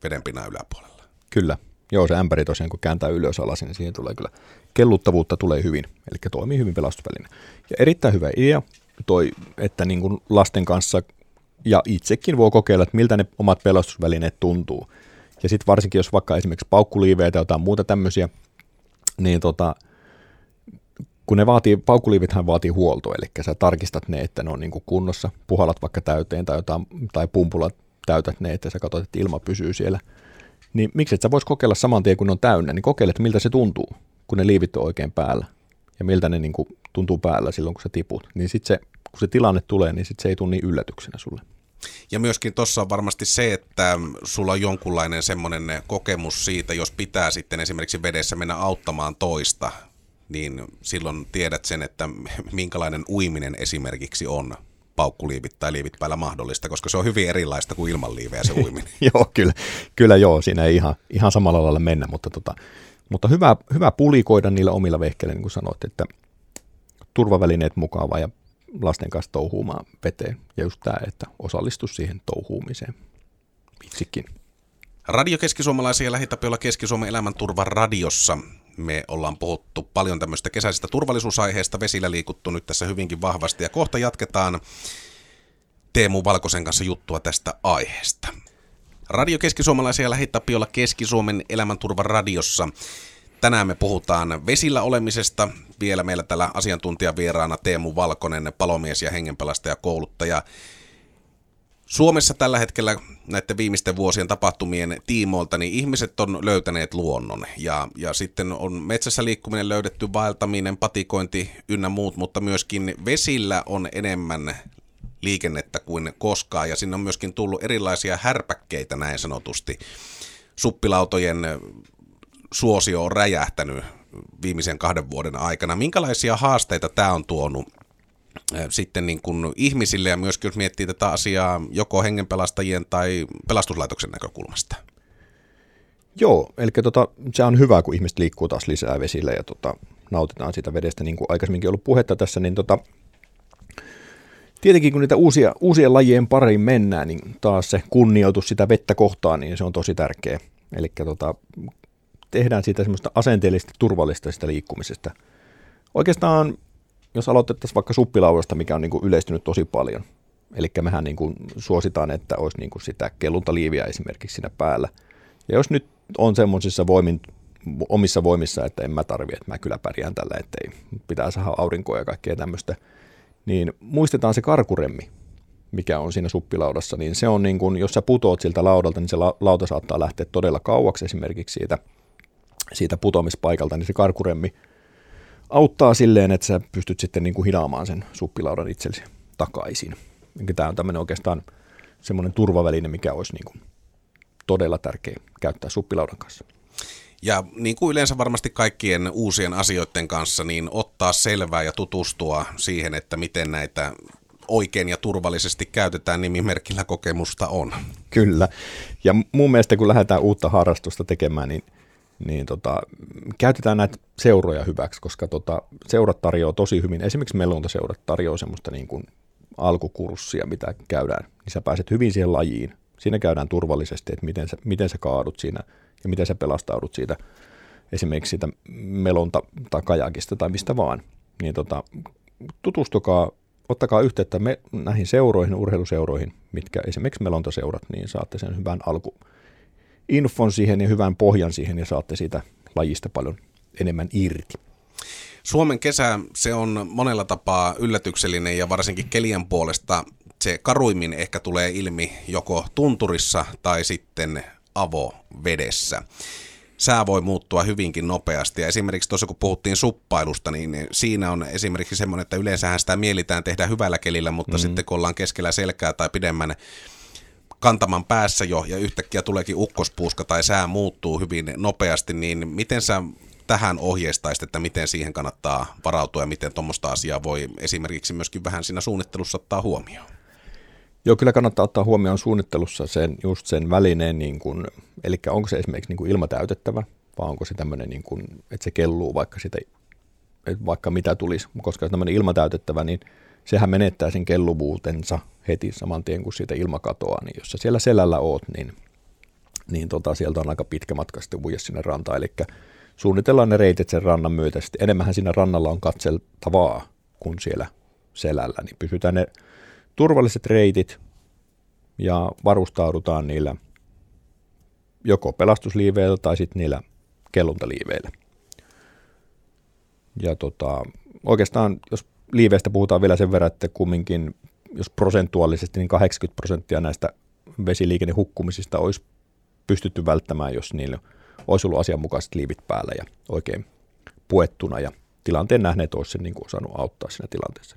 Speaker 1: vedenpinnan yläpuolella.
Speaker 2: Kyllä. Joo, se ämpäri tosiaan, kun kääntää ylös alas, niin siihen tulee kyllä kelluttavuutta tulee hyvin, eli toimii hyvin pelastusväline. Ja erittäin hyvä idea toi, että niin kuin lasten kanssa ja itsekin voi kokeilla, että miltä ne omat pelastusvälineet tuntuu. Ja sitten varsinkin, jos vaikka esimerkiksi paukkuliiveitä tai jotain muuta tämmöisiä, niin tota, kun ne vaatii, paukkuliivithän vaatii huoltoa, eli sä tarkistat ne, että ne on niin kuin kunnossa, puhalat vaikka täyteen tai, jotain, tai pumpulla täytät ne, että sä katsot, että ilma pysyy siellä. Niin miksi et sä vois kokeilla saman tien, kun on täynnä, niin kokeile, että miltä se tuntuu kun ne liivit on oikein päällä. Ja miltä ne niin kuin tuntuu päällä silloin, kun sä tiput, niin sitten se, kun se tilanne tulee, niin sit se ei tule niin yllätyksenä sulle.
Speaker 1: Ja myöskin tuossa on varmasti se, että sulla on jonkunlainen semmoinen kokemus siitä, jos pitää sitten esimerkiksi vedessä mennä auttamaan toista, niin silloin tiedät sen, että minkälainen uiminen esimerkiksi on paukkuliivit tai liivit päällä mahdollista, koska se on hyvin erilaista kuin ilman liivejä se uiminen.
Speaker 2: joo, kyllä, kyllä joo, siinä ei ihan, ihan samalla lailla mennä, mutta tota, mutta hyvä, hyvä pulikoida niillä omilla vehkeillä, niin kuin sanoit, että turvavälineet mukava ja lasten kanssa touhuumaan veteen. Ja just tämä, että osallistu siihen touhuumiseen itsekin.
Speaker 1: Radio Keski-Suomalaisen ja Lähitapiolla Keski-Suomen elämänturva radiossa. Me ollaan puhuttu paljon tämmöistä kesäisistä turvallisuusaiheista, vesillä liikuttu nyt tässä hyvinkin vahvasti ja kohta jatketaan Teemu Valkosen kanssa juttua tästä aiheesta. Radio Keski-Suomalaisen ja Lähitapiolla Keski-Suomen elämänturvan radiossa. Tänään me puhutaan vesillä olemisesta. Vielä meillä täällä asiantuntijavieraana Teemu Valkonen, palomies ja hengenpelastaja kouluttaja. Suomessa tällä hetkellä näiden viimeisten vuosien tapahtumien tiimoilta, niin ihmiset on löytäneet luonnon ja, ja sitten on metsässä liikkuminen löydetty, vaeltaminen, patikointi ynnä muut, mutta myöskin vesillä on enemmän liikennettä kuin koskaan ja sinne on myöskin tullut erilaisia härpäkkeitä näin sanotusti. Suppilautojen suosio on räjähtänyt viimeisen kahden vuoden aikana. Minkälaisia haasteita tämä on tuonut sitten niin kuin ihmisille ja myöskin jos miettii tätä asiaa joko hengenpelastajien tai pelastuslaitoksen näkökulmasta?
Speaker 2: Joo, eli tota, se on hyvä, kun ihmiset liikkuu taas lisää vesillä ja tota, nautitaan siitä vedestä, niin kuin aikaisemminkin ollut puhetta tässä, niin tota, tietenkin kun niitä uusia, uusien lajien pariin mennään, niin taas se kunnioitus sitä vettä kohtaan, niin se on tosi tärkeä. Eli tota, tehdään siitä semmoista asenteellisesti turvallista sitä liikkumisesta. Oikeastaan jos aloitettaisiin vaikka suppilaudasta, mikä on niin kuin yleistynyt tosi paljon, eli mehän niin kuin suositaan, että olisi niin kuin sitä kelluntaliiviä esimerkiksi siinä päällä. Ja jos nyt on semmoisissa voimin, omissa voimissa, että en mä tarvi, että mä kyllä pärjään tällä, ettei pitää saada aurinkoa ja kaikkea tämmöistä, niin muistetaan se karkuremmi, mikä on siinä suppilaudassa, niin se on niin kuin, jos sä putoat siltä laudalta, niin se lauta saattaa lähteä todella kauaksi esimerkiksi siitä, siitä putoamispaikalta, niin se karkuremmi auttaa silleen, että sä pystyt sitten niin kuin hidaamaan sen suppilaudan itsellesi takaisin. Tämä on tämmöinen oikeastaan semmoinen turvaväline, mikä olisi niin kuin todella tärkeä käyttää suppilaudan kanssa.
Speaker 1: Ja niin kuin yleensä varmasti kaikkien uusien asioiden kanssa, niin ottaa selvää ja tutustua siihen, että miten näitä oikein ja turvallisesti käytetään nimimerkillä kokemusta on.
Speaker 2: Kyllä. Ja mun mielestä kun lähdetään uutta harrastusta tekemään, niin – niin tota, käytetään näitä seuroja hyväksi, koska tota, seurat tarjoaa tosi hyvin, esimerkiksi melontaseurat tarjoaa semmoista niin kuin alkukurssia, mitä käydään, niin sä pääset hyvin siihen lajiin. Siinä käydään turvallisesti, että miten sä, miten sä kaadut siinä ja miten sä pelastaudut siitä esimerkiksi siitä melonta tai kajakista tai mistä vaan. Niin tota, tutustukaa, ottakaa yhteyttä me, näihin seuroihin, urheiluseuroihin, mitkä esimerkiksi melontaseurat, niin saatte sen hyvän alku, infon siihen ja hyvän pohjan siihen ja saatte siitä lajista paljon enemmän irti.
Speaker 1: Suomen kesä, se on monella tapaa yllätyksellinen ja varsinkin kelien puolesta se karuimmin ehkä tulee ilmi joko tunturissa tai sitten avovedessä. Sää voi muuttua hyvinkin nopeasti ja esimerkiksi tuossa kun puhuttiin suppailusta, niin siinä on esimerkiksi semmoinen, että yleensähän sitä mielitään tehdä hyvällä kelillä, mutta mm. sitten kun ollaan keskellä selkää tai pidemmän kantaman päässä jo ja yhtäkkiä tuleekin ukkospuuska tai sää muuttuu hyvin nopeasti, niin miten sä tähän ohjeistaisit, että miten siihen kannattaa varautua ja miten tuommoista asiaa voi esimerkiksi myöskin vähän siinä suunnittelussa ottaa huomioon?
Speaker 2: Joo, kyllä kannattaa ottaa huomioon suunnittelussa sen, just sen välineen, niin kuin, eli onko se esimerkiksi niin kuin ilmatäytettävä, vai onko se tämmöinen, niin kuin, että se kelluu vaikka, sitä, vaikka mitä tulisi, koska tämmöinen ilmatäytettävä, niin sehän menettää sen kelluvuutensa heti saman tien, kun siitä ilma katoaa, niin jos sä siellä selällä oot, niin, niin tota, sieltä on aika pitkä matka sitten uija sinne rantaan, eli suunnitellaan ne reitit sen rannan myötä, sitten enemmän siinä rannalla on katseltavaa kuin siellä selällä, niin pysytään ne turvalliset reitit ja varustaudutaan niillä joko pelastusliiveillä tai sitten niillä kelluntaliiveillä. Ja tota, oikeastaan, jos liiveistä puhutaan vielä sen verran, että kumminkin jos prosentuaalisesti, niin 80 prosenttia näistä vesiliikennehukkumisista olisi pystytty välttämään, jos niillä olisi ollut asianmukaiset liivit päällä ja oikein puettuna ja tilanteen nähneet olisi sen niin kuin osannut auttaa siinä tilanteessa.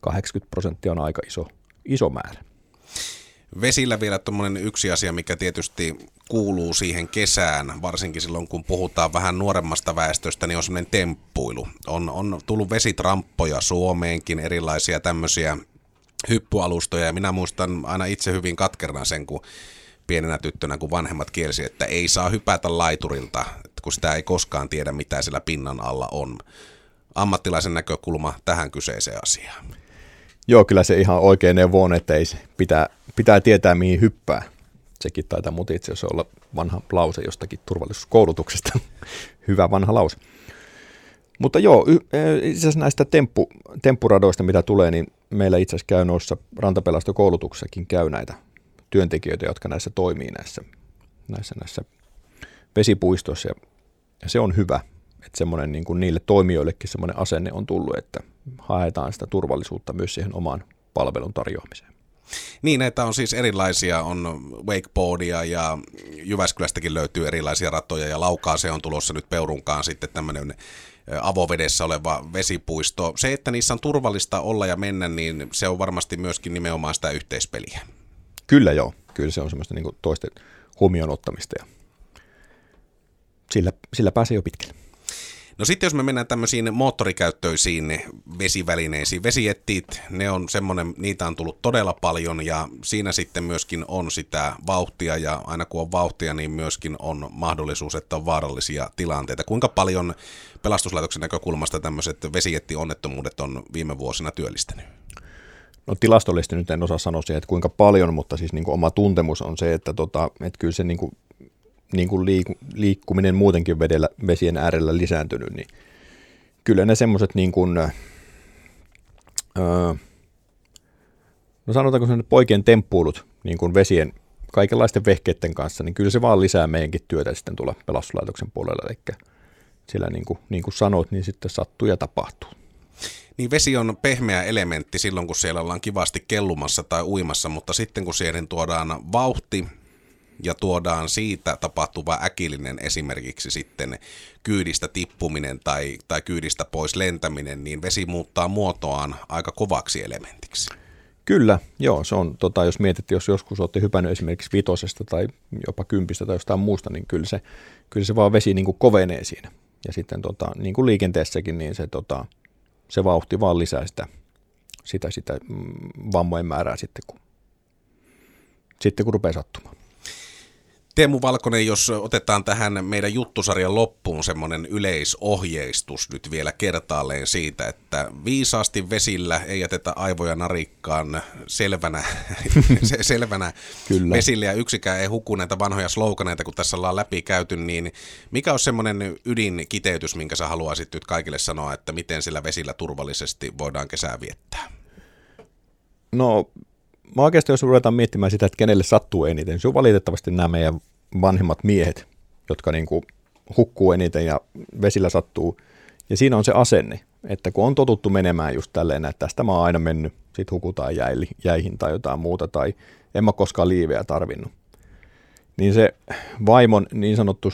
Speaker 2: 80 prosenttia on aika iso, iso määrä.
Speaker 1: Vesillä vielä tuommoinen yksi asia, mikä tietysti kuuluu siihen kesään, varsinkin silloin kun puhutaan vähän nuoremmasta väestöstä, niin on semmoinen temppuilu. On, on tullut vesitramppoja Suomeenkin, erilaisia tämmöisiä hyppyalustoja, ja minä muistan aina itse hyvin katkerana sen, kun pienenä tyttönä, kun vanhemmat kielsi, että ei saa hypätä laiturilta, kun sitä ei koskaan tiedä, mitä siellä pinnan alla on. Ammattilaisen näkökulma tähän kyseiseen asiaan.
Speaker 2: Joo, kyllä se ihan oikein neuvo on, että ei pitää, pitää tietää, mihin hyppää. Sekin taitaa muuten itse asiassa olla vanha lause jostakin turvallisuuskoulutuksesta. Hyvä vanha lause. Mutta joo, e, itse asiassa näistä temppu, temppuradoista, mitä tulee, niin meillä itse asiassa käy noissa rantapelastokoulutuksessakin käy näitä työntekijöitä, jotka näissä toimii näissä, näissä, näissä vesipuistoissa. Ja, ja se on hyvä, että semmoinen niin kuin niille toimijoillekin semmoinen asenne on tullut, että haetaan sitä turvallisuutta myös siihen omaan palvelun tarjoamiseen.
Speaker 1: Niin, näitä on siis erilaisia, on wakeboardia ja Jyväskylästäkin löytyy erilaisia ratoja ja se on tulossa nyt Peurunkaan sitten tämmöinen avovedessä oleva vesipuisto. Se, että niissä on turvallista olla ja mennä, niin se on varmasti myöskin nimenomaan sitä yhteispeliä.
Speaker 2: Kyllä joo, kyllä se on semmoista niin toisten huomioon ottamista ja sillä, sillä pääsee jo pitkälle.
Speaker 1: No sitten jos me mennään tämmöisiin moottorikäyttöisiin vesivälineisiin, vesiettit, ne on semmoinen, niitä on tullut todella paljon ja siinä sitten myöskin on sitä vauhtia ja aina kun on vauhtia, niin myöskin on mahdollisuus, että on vaarallisia tilanteita. Kuinka paljon pelastuslaitoksen näkökulmasta tämmöiset vesijättionnettomuudet on viime vuosina työllistänyt?
Speaker 2: No tilastollisesti nyt en osaa sanoa siihen, että kuinka paljon, mutta siis niin kuin oma tuntemus on se, että, tota, että kyllä se niin kuin niin kuin liik- liikkuminen muutenkin vedellä, vesien äärellä lisääntynyt, niin kyllä ne semmoiset niin kuin, öö, no sanotaanko se poikien temppuilut niin kuin vesien kaikenlaisten vehkeiden kanssa, niin kyllä se vaan lisää meidänkin työtä sitten tuolla pelastuslaitoksen puolella, eli siellä niin kuin, niin kuin sanoit, niin sitten sattuu ja tapahtuu.
Speaker 1: Niin vesi on pehmeä elementti silloin, kun siellä ollaan kivasti kellumassa tai uimassa, mutta sitten kun siihen tuodaan vauhti, ja tuodaan siitä tapahtuva äkillinen esimerkiksi sitten kyydistä tippuminen tai, tai kyydistä pois lentäminen, niin vesi muuttaa muotoaan aika kovaksi elementiksi.
Speaker 2: Kyllä, joo, se on, tota, jos mietit, jos joskus olette hypännyt esimerkiksi vitosesta tai jopa kympistä tai jostain muusta, niin kyllä se, kyllä se vaan vesi niin kuin kovenee siinä. Ja sitten tota, niin kuin liikenteessäkin, niin se, tota, se vauhti vaan lisää sitä, sitä, sitä mm, vammojen määrää sitten, kun, sitten kun rupeaa sattumaan.
Speaker 1: Teemu Valkonen, jos otetaan tähän meidän juttusarjan loppuun semmoinen yleisohjeistus nyt vielä kertaalleen siitä, että viisaasti vesillä ei jätetä aivoja narikkaan selvänä, selvänä Kyllä. vesillä ja yksikään ei huku näitä vanhoja sloganeita, kun tässä ollaan läpi käyty, niin mikä on semmoinen ydinkiteytys, minkä sä haluaisit nyt kaikille sanoa, että miten sillä vesillä turvallisesti voidaan kesää viettää?
Speaker 2: No mä oikeastaan jos ruvetaan miettimään sitä, että kenelle sattuu eniten, se on valitettavasti nämä meidän vanhemmat miehet, jotka niin kuin hukkuu eniten ja vesillä sattuu. Ja siinä on se asenne, että kun on totuttu menemään just tälleen, että tästä mä oon aina mennyt, sit hukutaan jäi, jäihin tai jotain muuta, tai en mä koskaan liiveä tarvinnut. Niin se vaimon niin sanottu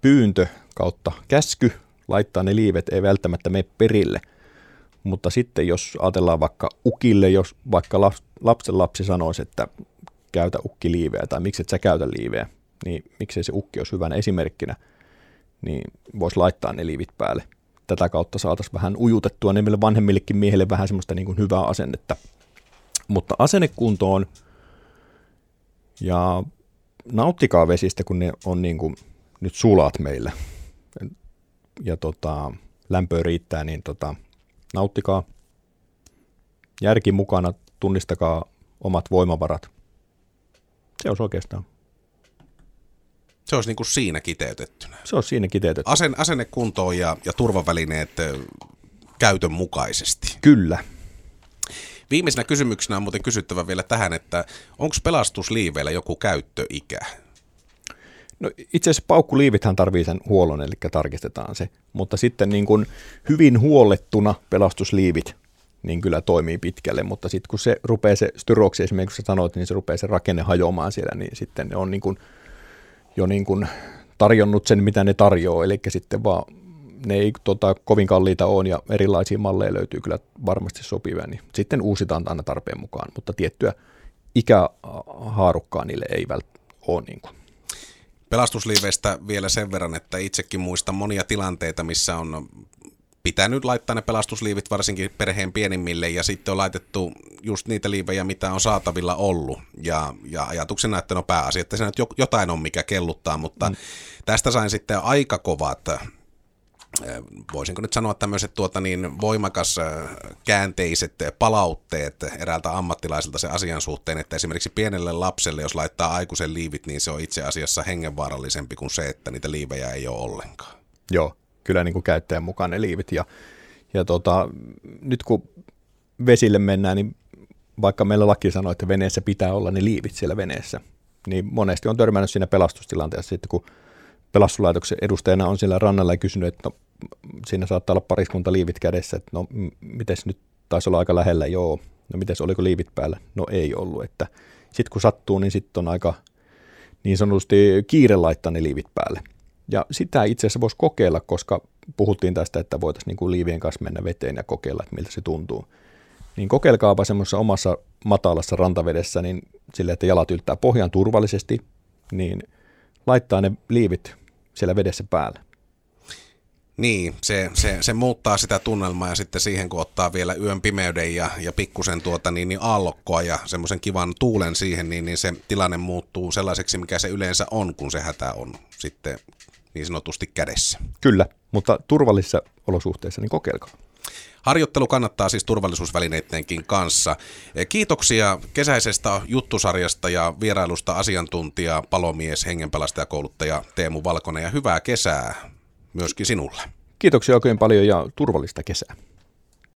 Speaker 2: pyyntö kautta käsky laittaa ne liivet ei välttämättä mene perille – mutta sitten jos ajatellaan vaikka ukille, jos vaikka lapsen lapsi sanoisi, että käytä ukkiliiveä tai miksi et sä käytä liiveä, niin miksei se ukki olisi hyvänä esimerkkinä, niin voisi laittaa ne liivit päälle. Tätä kautta saataisiin vähän ujutettua niille vanhemmillekin miehille vähän semmoista niin kuin hyvää asennetta. Mutta asennekuntoon ja nauttikaa vesistä, kun ne on niin kuin nyt sulat meillä ja tota, lämpöä riittää, niin tota, nauttikaa, järki mukana, tunnistakaa omat voimavarat. Se olisi oikeastaan.
Speaker 1: Se olisi niin kuin siinä kiteytettynä.
Speaker 2: Se olisi siinä kiteytettynä.
Speaker 1: Asen, asenne kuntoon ja, ja turvavälineet käytön mukaisesti.
Speaker 2: Kyllä.
Speaker 1: Viimeisenä kysymyksenä on muuten kysyttävä vielä tähän, että onko pelastusliiveillä joku käyttöikä?
Speaker 2: No itse asiassa paukkuliivithän tarvii sen huollon, eli tarkistetaan se. Mutta sitten niin kuin hyvin huollettuna pelastusliivit, niin kyllä toimii pitkälle, mutta sitten kun se rupeaa se styroksi esimerkiksi kun sanoit, niin se rupeaa se rakenne hajoamaan siellä, niin sitten ne on niin kuin, jo niin kuin tarjonnut sen, mitä ne tarjoaa, eli sitten vaan ne ei tota, kovin kalliita ole ja erilaisia malleja löytyy kyllä varmasti sopivia, niin sitten uusitaan aina tarpeen mukaan, mutta tiettyä ikähaarukkaa niille ei välttämättä ole. Niin kuin.
Speaker 1: Pelastusliiveistä vielä sen verran, että itsekin muistan monia tilanteita, missä on pitänyt laittaa ne pelastusliivit varsinkin perheen pienimmille ja sitten on laitettu just niitä liivejä, mitä on saatavilla ollut. Ja, ja ajatuksena, että no pääasia, että se nyt jotain on, mikä kelluttaa, mutta mm. tästä sain sitten aika kovat voisinko nyt sanoa tämmöiset tuota niin voimakas käänteiset palautteet eräältä ammattilaiselta se asian suhteen, että esimerkiksi pienelle lapselle, jos laittaa aikuisen liivit, niin se on itse asiassa hengenvaarallisempi kuin se, että niitä liivejä ei ole ollenkaan.
Speaker 2: Joo, kyllä niin kuin käyttäjän mukaan ne liivit. Ja, ja tota, nyt kun vesille mennään, niin vaikka meillä laki sanoo, että veneessä pitää olla ne liivit siellä veneessä, niin monesti on törmännyt siinä pelastustilanteessa sitten, kun pelastuslaitoksen edustajana on siellä rannalla ja kysynyt, että no, siinä saattaa olla pariskunta liivit kädessä, että no miten nyt taisi olla aika lähellä, joo, No mites, oliko liivit päällä? No ei ollut, että sitten kun sattuu, niin sitten on aika niin sanotusti kiire laittaa ne liivit päälle. Ja sitä itse asiassa voisi kokeilla, koska puhuttiin tästä, että voitaisiin niin kuin liivien kanssa mennä veteen ja kokeilla, että miltä se tuntuu. Niin kokeilkaapa semmoisessa omassa matalassa rantavedessä, niin sille, että jalat yltää pohjaan turvallisesti, niin laittaa ne liivit siellä vedessä päälle.
Speaker 1: Niin, se, se, se muuttaa sitä tunnelmaa ja sitten siihen kun ottaa vielä yön pimeyden ja, ja pikkusen tuota, niin, niin aallokkoa ja semmoisen kivan tuulen siihen, niin, niin se tilanne muuttuu sellaiseksi, mikä se yleensä on, kun se hätä on sitten niin sanotusti kädessä.
Speaker 2: Kyllä, mutta turvallisissa olosuhteissa niin kokeilkaa.
Speaker 1: Harjoittelu kannattaa siis turvallisuusvälineidenkin kanssa. Kiitoksia kesäisestä juttusarjasta ja vierailusta asiantuntija, palomies, hengenpelastajakouluttaja Teemu Valkonen ja hyvää kesää myöskin sinulle.
Speaker 2: Kiitoksia oikein paljon ja turvallista kesää.